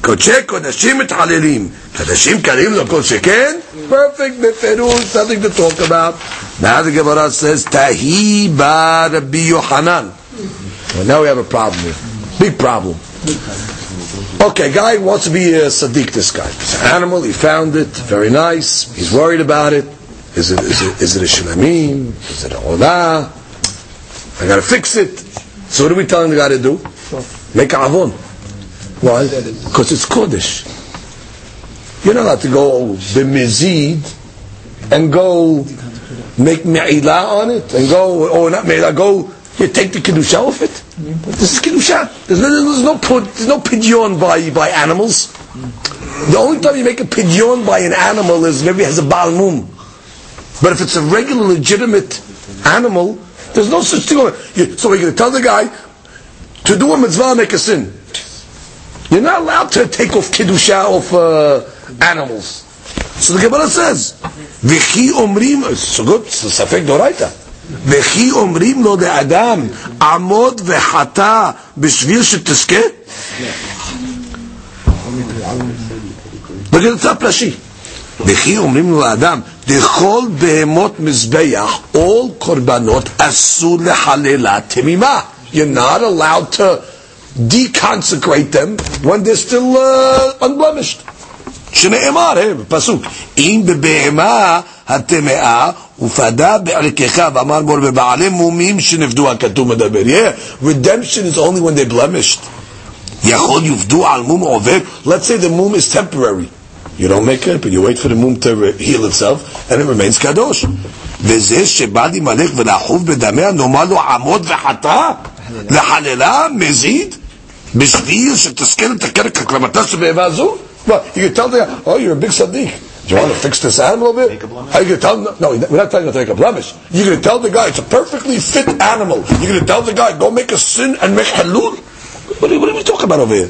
Speaker 2: קודשי קודשים מתחללים. קדשים קלים לא כל שכן? perfect nothing something to talk about. Now the Gemara says, Tahi ba Rabbi Yohanan. Well, now we have a problem here. Big problem. Okay, guy wants to be a Sadiq, this guy. It's an animal, he found it, very nice, he's worried about it. Is it, is it, is it a Shulamim? Is it a Ola? I gotta fix it. So what are we telling the guy to do? Make a avon. Why? Because it's Kurdish. You're not allowed to go the b'mizid and go make me'ilah on it and go, or not me'ilah, go you take the kedusha off it. This is kedusha. There's no, there's no put, there's no pidyon by by animals. The only time you make a pidyon by an animal is maybe it has a baal mum. But if it's a regular, legitimate animal, there's no such thing. So we're going to tell the guy to do a mitzvah make a sin. You're not allowed to take off kedusha off. uh, animals. So the Gemara says, "V'chi omrim." So good. So safek doraita. וכי אומרים לו לאדם, עמוד וחטא בשביל שתזכה? נגיד את הפלשי. וכי אומרים לו לאדם, לכל בהמות מזבח, all קורבנות אסור לחללה תמימה. You're not allowed to deconsecrate them when they're still uh, unblemished. שנאמר, פסוק, אם בבהמה הטמאה ופדה בערכך, ואמר בור בבעלי מומים שנפדו, הכתוב מדבר. Yeah, redemption is only when they're blemished. יכול יופדו על מום עובר, let's say the mum is temporary. You don't make it, but you wait for the mum to heal itself, and it remains קדוש. וזה שבא להימלך ולחוב בדמיה, נאמר לו עמוד וחטא, לחללה, מזיד, בשביל שתזכה לתקן את הקלמתה שבהמה זו? Well, you can tell the oh, you're a big tzaddik. Do you want to fix this animal a bit? Are you going to tell him? No, we're not telling you to make a blemish. You're going to tell the guy it's a perfectly fit animal. You're going to tell the guy go make a sin and make halul. What are, what are we talking about over here?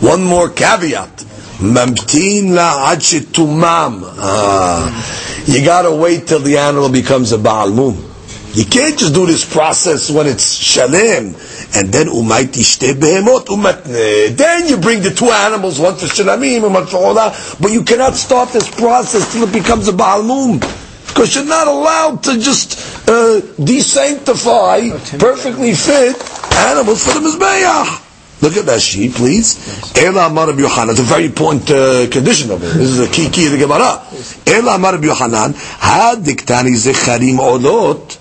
Speaker 2: One more caveat. Mamtin la tumam. Ah. You gotta wait till the animal becomes a Baal Mum. You can't just do this process when it's shalem and then umay tishte behemot umatne. Then you bring the two animals, one for shalamim and one for olah, but you cannot start this process till it becomes a Baal Mum. Because you're not allowed to just uh, desanctify perfectly fit animals for the Mizbeach. Look at that sheet, please. Ela Amar Rabbi Yohanan. It's a very important uh, condition of it. This is a key key of the Gemara. Ela Amar Rabbi Yohanan. Had diktani zecharim olot.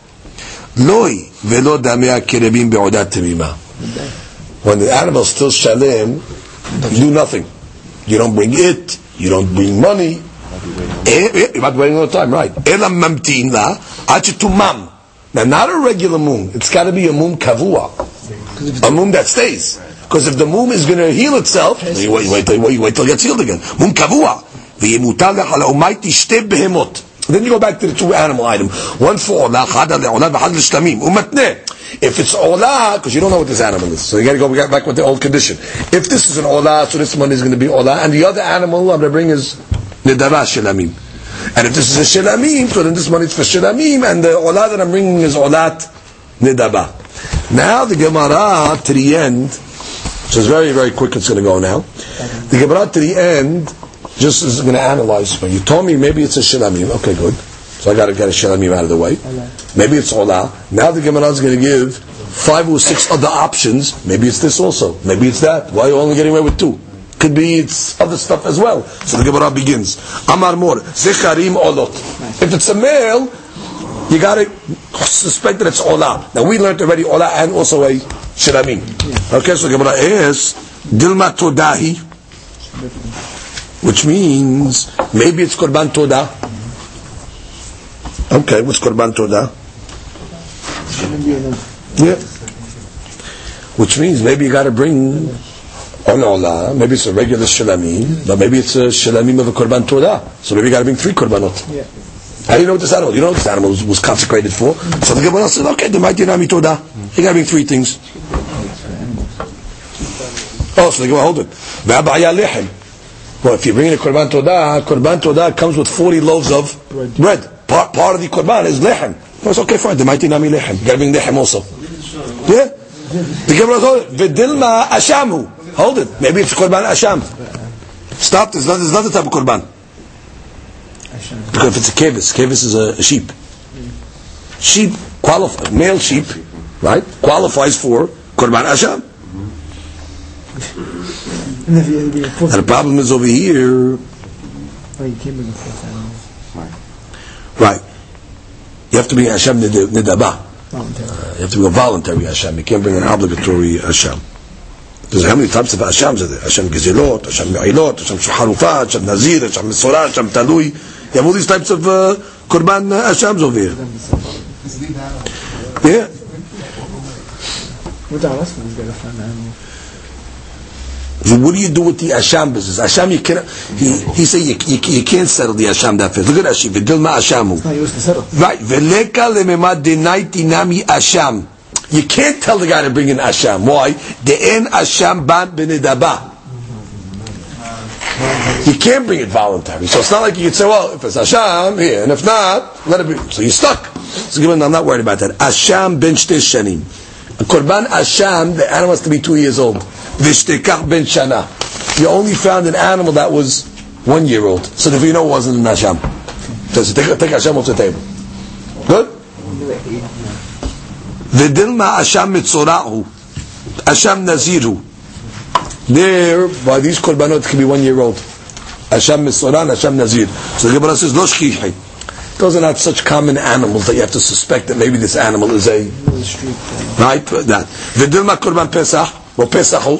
Speaker 2: Loi velo damei kerebim be'odat temima. When the animal's still shalem, you do nothing. You don't bring it. You don't bring money. You're not waiting all the time, right? Ela mamtin la achitumam. Now, not a regular moon. It's got to be a moon kavua, a moon that stays. Because if the moon is going to heal itself, you wait, wait, wait, wait till it gets healed again. Moon kavua. וימוטל לך על האומייתי שתי בהמות. then you go back to the two animal item. One for olah, chada le'olah, v'chad l'shlamim. Umatne. If it's olah, because you don't know what this animal is, so you got to go back with the old condition. If this is an olah, so this one is going to be olah, and the other animal I'm going to bring is nidara shelamim. And if this is a shelamim, so then this one is for shelamim, and the olah that I'm bringing is olat nidaba. Now the Gemara to the end, which is very very quick, it's going to go now. The Gemara to the end just is going to analyze for you. Told me maybe it's a shilamim. Okay, good. So I got to get a shilamim out of the way. Maybe it's olah. Now the Gemara is going to give five or six other options. Maybe it's this also. Maybe it's that. Why are you only getting away with two? Could be it's other stuff as well. So the Gemara begins. Amar mor zecharim olot. If it's a male, you got to suspect that it's olah. Now we learned already olah and also a shilamim. Okay, so the Gemara is dilma todahi which means maybe it's korban toda. Okay, what's Korban Todah? Yeah. Which means maybe you got to bring oh on Olah, maybe it's a regular Shalamim, but maybe it's a Shalamim of a Korban Todah. So maybe you got to bring three Korbanot.
Speaker 4: Yeah.
Speaker 2: How do you know what this animal? You know what this animal was, was consecrated for? So the Gemara says, okay, the mighty Nami Todah. You got to bring three things. Oh, so the Gemara hold it. Well, if you're bringing a Korban Todah, Korban Todah comes with 40 loaves of
Speaker 4: Bread.
Speaker 2: bread. Part, part of the Korban is lechem. Oh, it's okay, fine. The mighty Nami lechem. You got to bring lechem also. Yeah? The Gemara hold it. V'dilma ashamu. Hold it. Maybe it's Korban asham. Stop. There's not, there's another type of Korban. Because if it's a kevis, kevis is a, sheep. Sheep qualify, male sheep, right? Qualifies for korban asham.
Speaker 4: And if you, if
Speaker 2: And the problem is over here,
Speaker 4: oh, you can't bring a fourth animal.
Speaker 2: right? You have to bring nid- nidaba.
Speaker 4: Voluntary.
Speaker 2: You have to bring a voluntary asham. You can't bring an obligatory asham. There's how many types of ashams are there? Asham gezilot, asham me'ilot, asham shuharufa, asham nazir, asham misora, asham talui. You have all these types of uh, korban uh, ashams over here. Yeah.
Speaker 4: What the last one's got to find an animal.
Speaker 2: So what do you do with the Asham business? Asham, you cannot, he, he said you, you, you can't settle the Asham that fast. Look at Ashim, Vidilma Ashamu.
Speaker 4: It's not used to settle.
Speaker 2: Right, Veleka lememad denaiti nami Asham. You can't tell the guy to bring in Asham. Why? The en Asham ban benedaba. You can't bring it voluntary. So it's not like you could say, well, if it's Asham, here, and if not, let it be. So you're stuck. So given, I'm not worried about that. Asham ben shte shanim. A korban Asham, the animal has to be two years old. Vishtekach ben shana. You only found an animal that was one year old. So know it wasn't an Asham. So take, take Asham off the table. Good? Vidilma Asham mitzorahu. Asham naziru. There, by these korbanot can be one year old. Asham mitzoran, Asham nazir. So the Gemara says, lo shchichai. Those are not such common animals that you have to suspect that maybe this animal is a
Speaker 4: The street. Uh,
Speaker 2: right that. Vidilma korban pesach. Well, pesachu.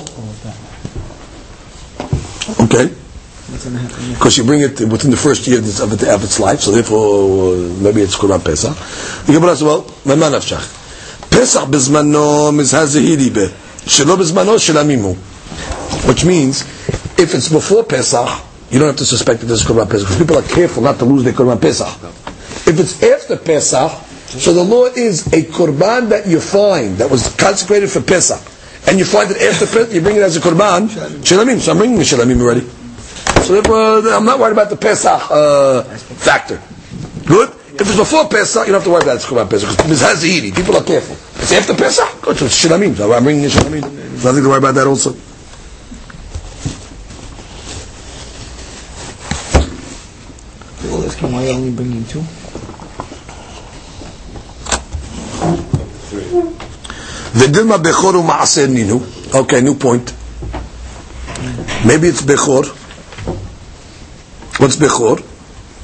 Speaker 2: Okay.
Speaker 4: what's going to happen? Yeah.
Speaker 2: because you bring it within the first year of its, of it- of its life, so therefore uh, maybe it's Korban Pesach. The Gemara says, well, ממה נפשך? פסח בזמנו מזהזהירי ב, שלא בזמנו של עמימו. Which means, if it's before Pesach, you don't have to suspect that this is Korban Pesach, because people are careful not to lose their Korban Pesach. If it's after Pesach, so the law is a Korban that you find, that was consecrated for Pesach, and you find it after Pesach, you bring it as a Korban, Shilamim, so I'm bringing the Shilamim already. So therefore, I'm not worried about the Pesach uh, factor. Good? If it's before Pesach, you don't have to worry about it. It's Korban Pesach. Because Mizhazihiri, people are careful. It's after Pesach, good. So it's Shilamim. So I'm bringing the Shilamim. There's nothing to worry about that also.
Speaker 4: Well, him why only bringing two.
Speaker 2: V'dilma bechor u'ma'aser ninu. Okay, new point. Maybe it's bechor. What's bechor?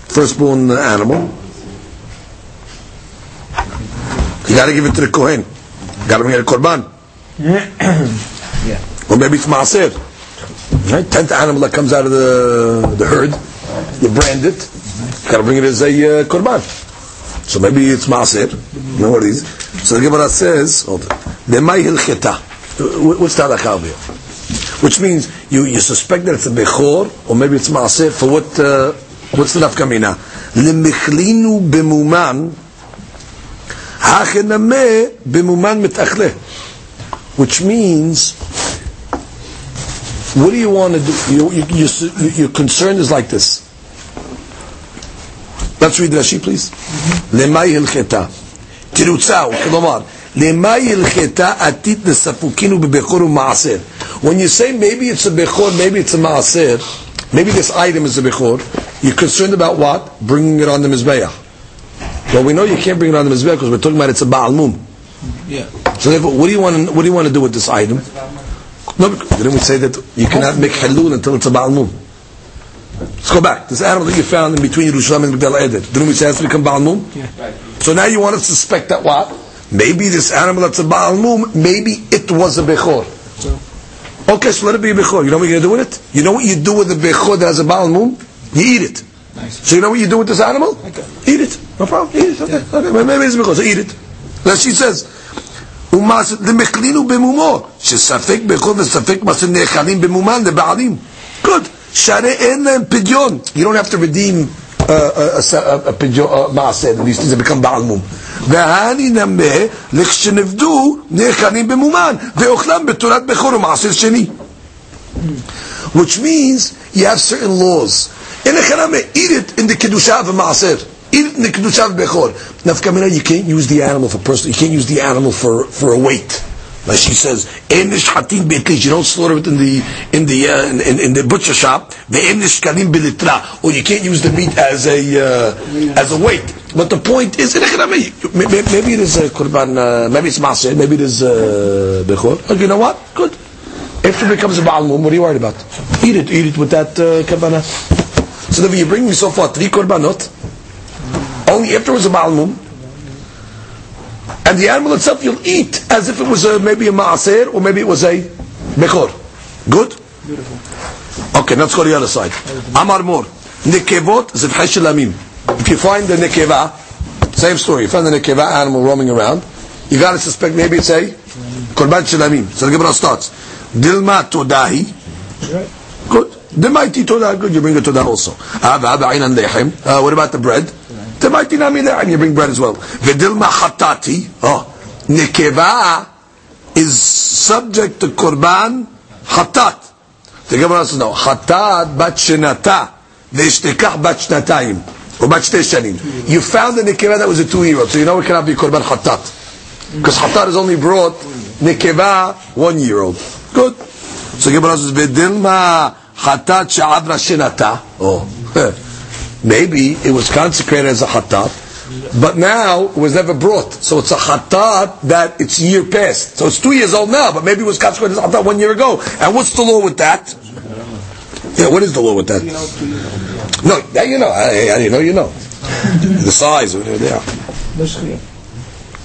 Speaker 2: Firstborn animal. You got to give it to the kohen. Got to bring it a korban.
Speaker 4: Yeah.
Speaker 2: Or maybe it's maaser. Right? Tenth animal that comes out of the the herd, you brand it. Got to bring it as a uh, korban. So maybe it's maaser. No worries. So the Gemara says. Lemay hilcheta. What's the halakha over here? Which means you, you suspect that it's a bechor or maybe it's maaser for what? Uh, what's the nafkamina? Lemichlinu bemuman. Hachename bemuman mitachle. Which means what do you want to do? You, you, you, you, your concern is like this. Let's read Rashi, please. למאי הלכתה? תירוצהו, כלומר, למאי הלכתה עתיד לספוקינו בבכור ומעשר. When you say maybe it's a bechor, maybe it's a maaser, maybe this item is a bechor, you're concerned about what? Bringing it on the Mizbeach. Well, we know you can't bring it on the Mizbeach because we're talking about it's a Baal Mum.
Speaker 4: Yeah.
Speaker 2: So therefore, what do you want to, what do you want to do with this item? No, because didn't we say that you cannot make halul until it's a Baal Mum? Let's go back. This animal that you found in between Yerushalayim and Migdal Eder, didn't we say it has to become Baal Mum?
Speaker 4: Yeah.
Speaker 2: So now you want to suspect that what? Maybe this animal that's a Baal Mum, maybe it was a Bechor. Okay, so let it be a Bechor. You know what you're going to do with it? You know what you do with a Bechor that has a Baal Mum? You eat it. So you know what you do with this animal? Eat it. No problem. Eat it. Okay. okay. Maybe it's because eat it. Then she says, ומעשר, למחלין במומו, שספק בכור וספק מעשר נאכלים במומן לבעלים. Good. שהרי אין להם פדיון. You don't have to redeem uh, a, a, a, פדיון, מעשר, these things become בעל מום. והני נמה, לכשנבדו, נאכלים במומן, ואוכלם בתורת בכור ומעשר שני. Which means you have certain laws. In a chaname, eat it in the kedusha of a maaser. Eat it in the kedusha of bechor. Nafkamina, you can't use the animal for personal. You can't use the animal for for a weight. Like she says, "Enish hatin beitlich." You don't slaughter it in the in the uh, in, in, in the butcher shop. Ve'enish kalim belitra. Or you can't use the meat as a uh, as a weight. But the point is, maybe, it is a kurban. Uh, maybe it's maaser. Maybe it is uh, bechor. Okay, you know what? Good. After it becomes a Baal what are you worried about? Eat it, eat it with that uh, kabana. So then you bring me so far three korbanot, only after it was a Baal and the animal itself you'll eat as if it was a, maybe a Maaser or maybe it was a Bechor. Good? Beautiful. Okay, let's go to the other side. Amar Mor. Nekevot shilamim. If you find the nekeva, same story, you find the nekeva animal roaming around, you gotta suspect maybe it's a korban shilamim. So the Gemara starts. Dilma todahi. Good. Demaiti todah. Good. You bring a todah also. Uh, what about the bread? Demaiti nami and You bring bread as well. V'dilma hatati. Oh, nekeva is subject to korban hatat. The Gemara says no. Hatat bat shenata. V'ishtekach bat shnatayim. You found the nekeva that was a two-year-old, so you know it cannot be korban hatat. Because hatat is only brought nekeva one-year-old. Good. So the Gemara says, "V'dilma hatat she'avra shenata." Oh, maybe it was consecrated as a hatat, but now it was never brought. So it's a hatat that it's year past. So it's two years old now, but maybe it was consecrated as a hatat one year ago. And what's the law with that? Yeah, what is the law with that? No, that you know. I, I, you know, you know. the size of it. Yeah.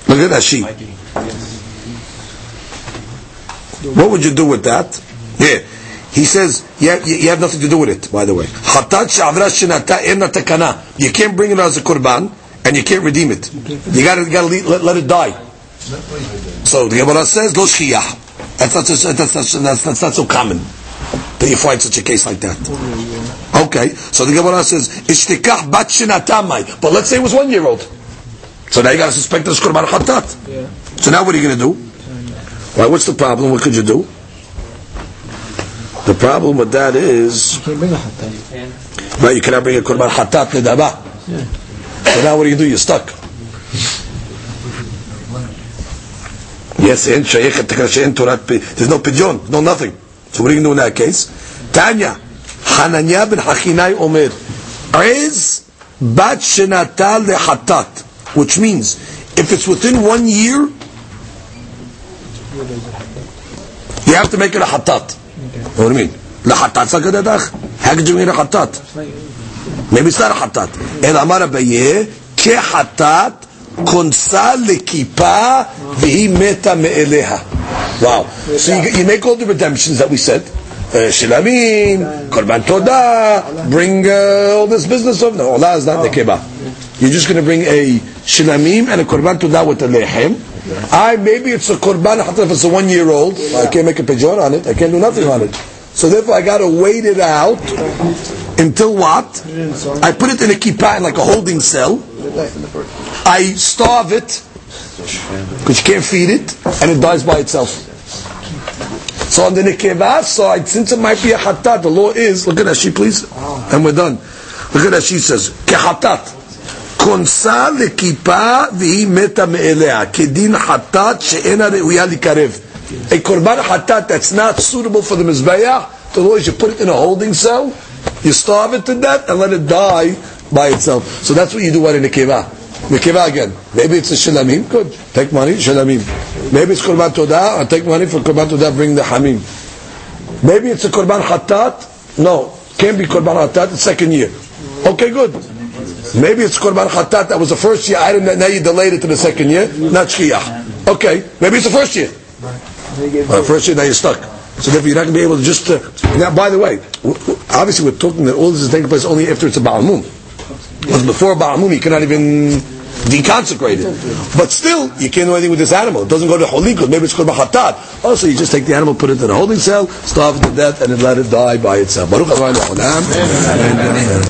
Speaker 2: Look at that sheep. What would you do with that? Yeah. He says, you have, you have nothing to do with it, by the way. You can't bring it as a korban, and you can't redeem it. You gotta, you gotta let, let it die. So the Gemara says, lo shchiyah. That's not, so, that's, that's, that's, that's not so common that you find such a case like that. Okay, so the Gemara says, ishtikach bat shinatamai. But let's say it was one year old. So now you got to suspect it's korban hatat. So now what are you going to do? Why, what's the problem? What could you do? The problem with that is, right? You cannot bring a korban hatat nedaba. So now what do you do? You're stuck. Yes. There's no pigeon, no nothing. So what do you do in that case? Tanya, Hananya ben Hachinai Omer, Aiz bat shenatal lehatat, which means if it's within one year, you have to make it a hatat. What do you mean? לחטאת סגדתך? How could you make it a hatat? Maybe it's not a hatat. אלא אמר אביי, כחטאת כונסה לכיפה והיא מתה מאליה. Wow. So you, you make all the redemptions that we said. Uh, Shilamim, Korban Todah, bring uh, all this business of no, Allah is not nekeba. You're just going to bring a Shilamim and a Korban Todah with a Lechem. I maybe it's a Korban Hatta if it's a one year old. I can't make a pejor on it. I can't do nothing on it. So therefore I got to wait it out until what? I put it in a kippah like a holding cell. I starve it because you can't feed it, and it dies by itself. So on the nekeva side, since it might be a hatat, the law is look at that she please, and we're done. Look at that she says kehatat. כונסה לכיפה והיא מתה מאליה, כדין חטאת שאינה ראויה לקרב. A korban hatat that's not suitable for the mizbeach, the law is you put it in a holding cell, you starve it to death, and let it die by itself. So that's what you do at a nekeva. Nekeva again. Maybe it's a shilamim, good. Take money, shilamim. Maybe it's korban todah, or take money for korban todah, bring the hamim. Maybe it's a korban hatat, no, can't be korban hatat, it's second year. Okay, good. Maybe it's korban hatat that was the first year item that now you delayed it to the second year, not shkiyah. Okay, maybe it's the first year. Uh, first year, now you're stuck. So therefore you're not going to be able to just... Uh, now, by the way, obviously we're talking that all this is taking place only after it's a Baal Mum. Because before Ba'amum, you cannot even deconsecrate it. But still, you can't do anything with this animal. It doesn't go to holy because maybe it's called hatat. Also, you just take the animal, put it in a holding cell, starve it to death, and then let it die by itself. Baruch.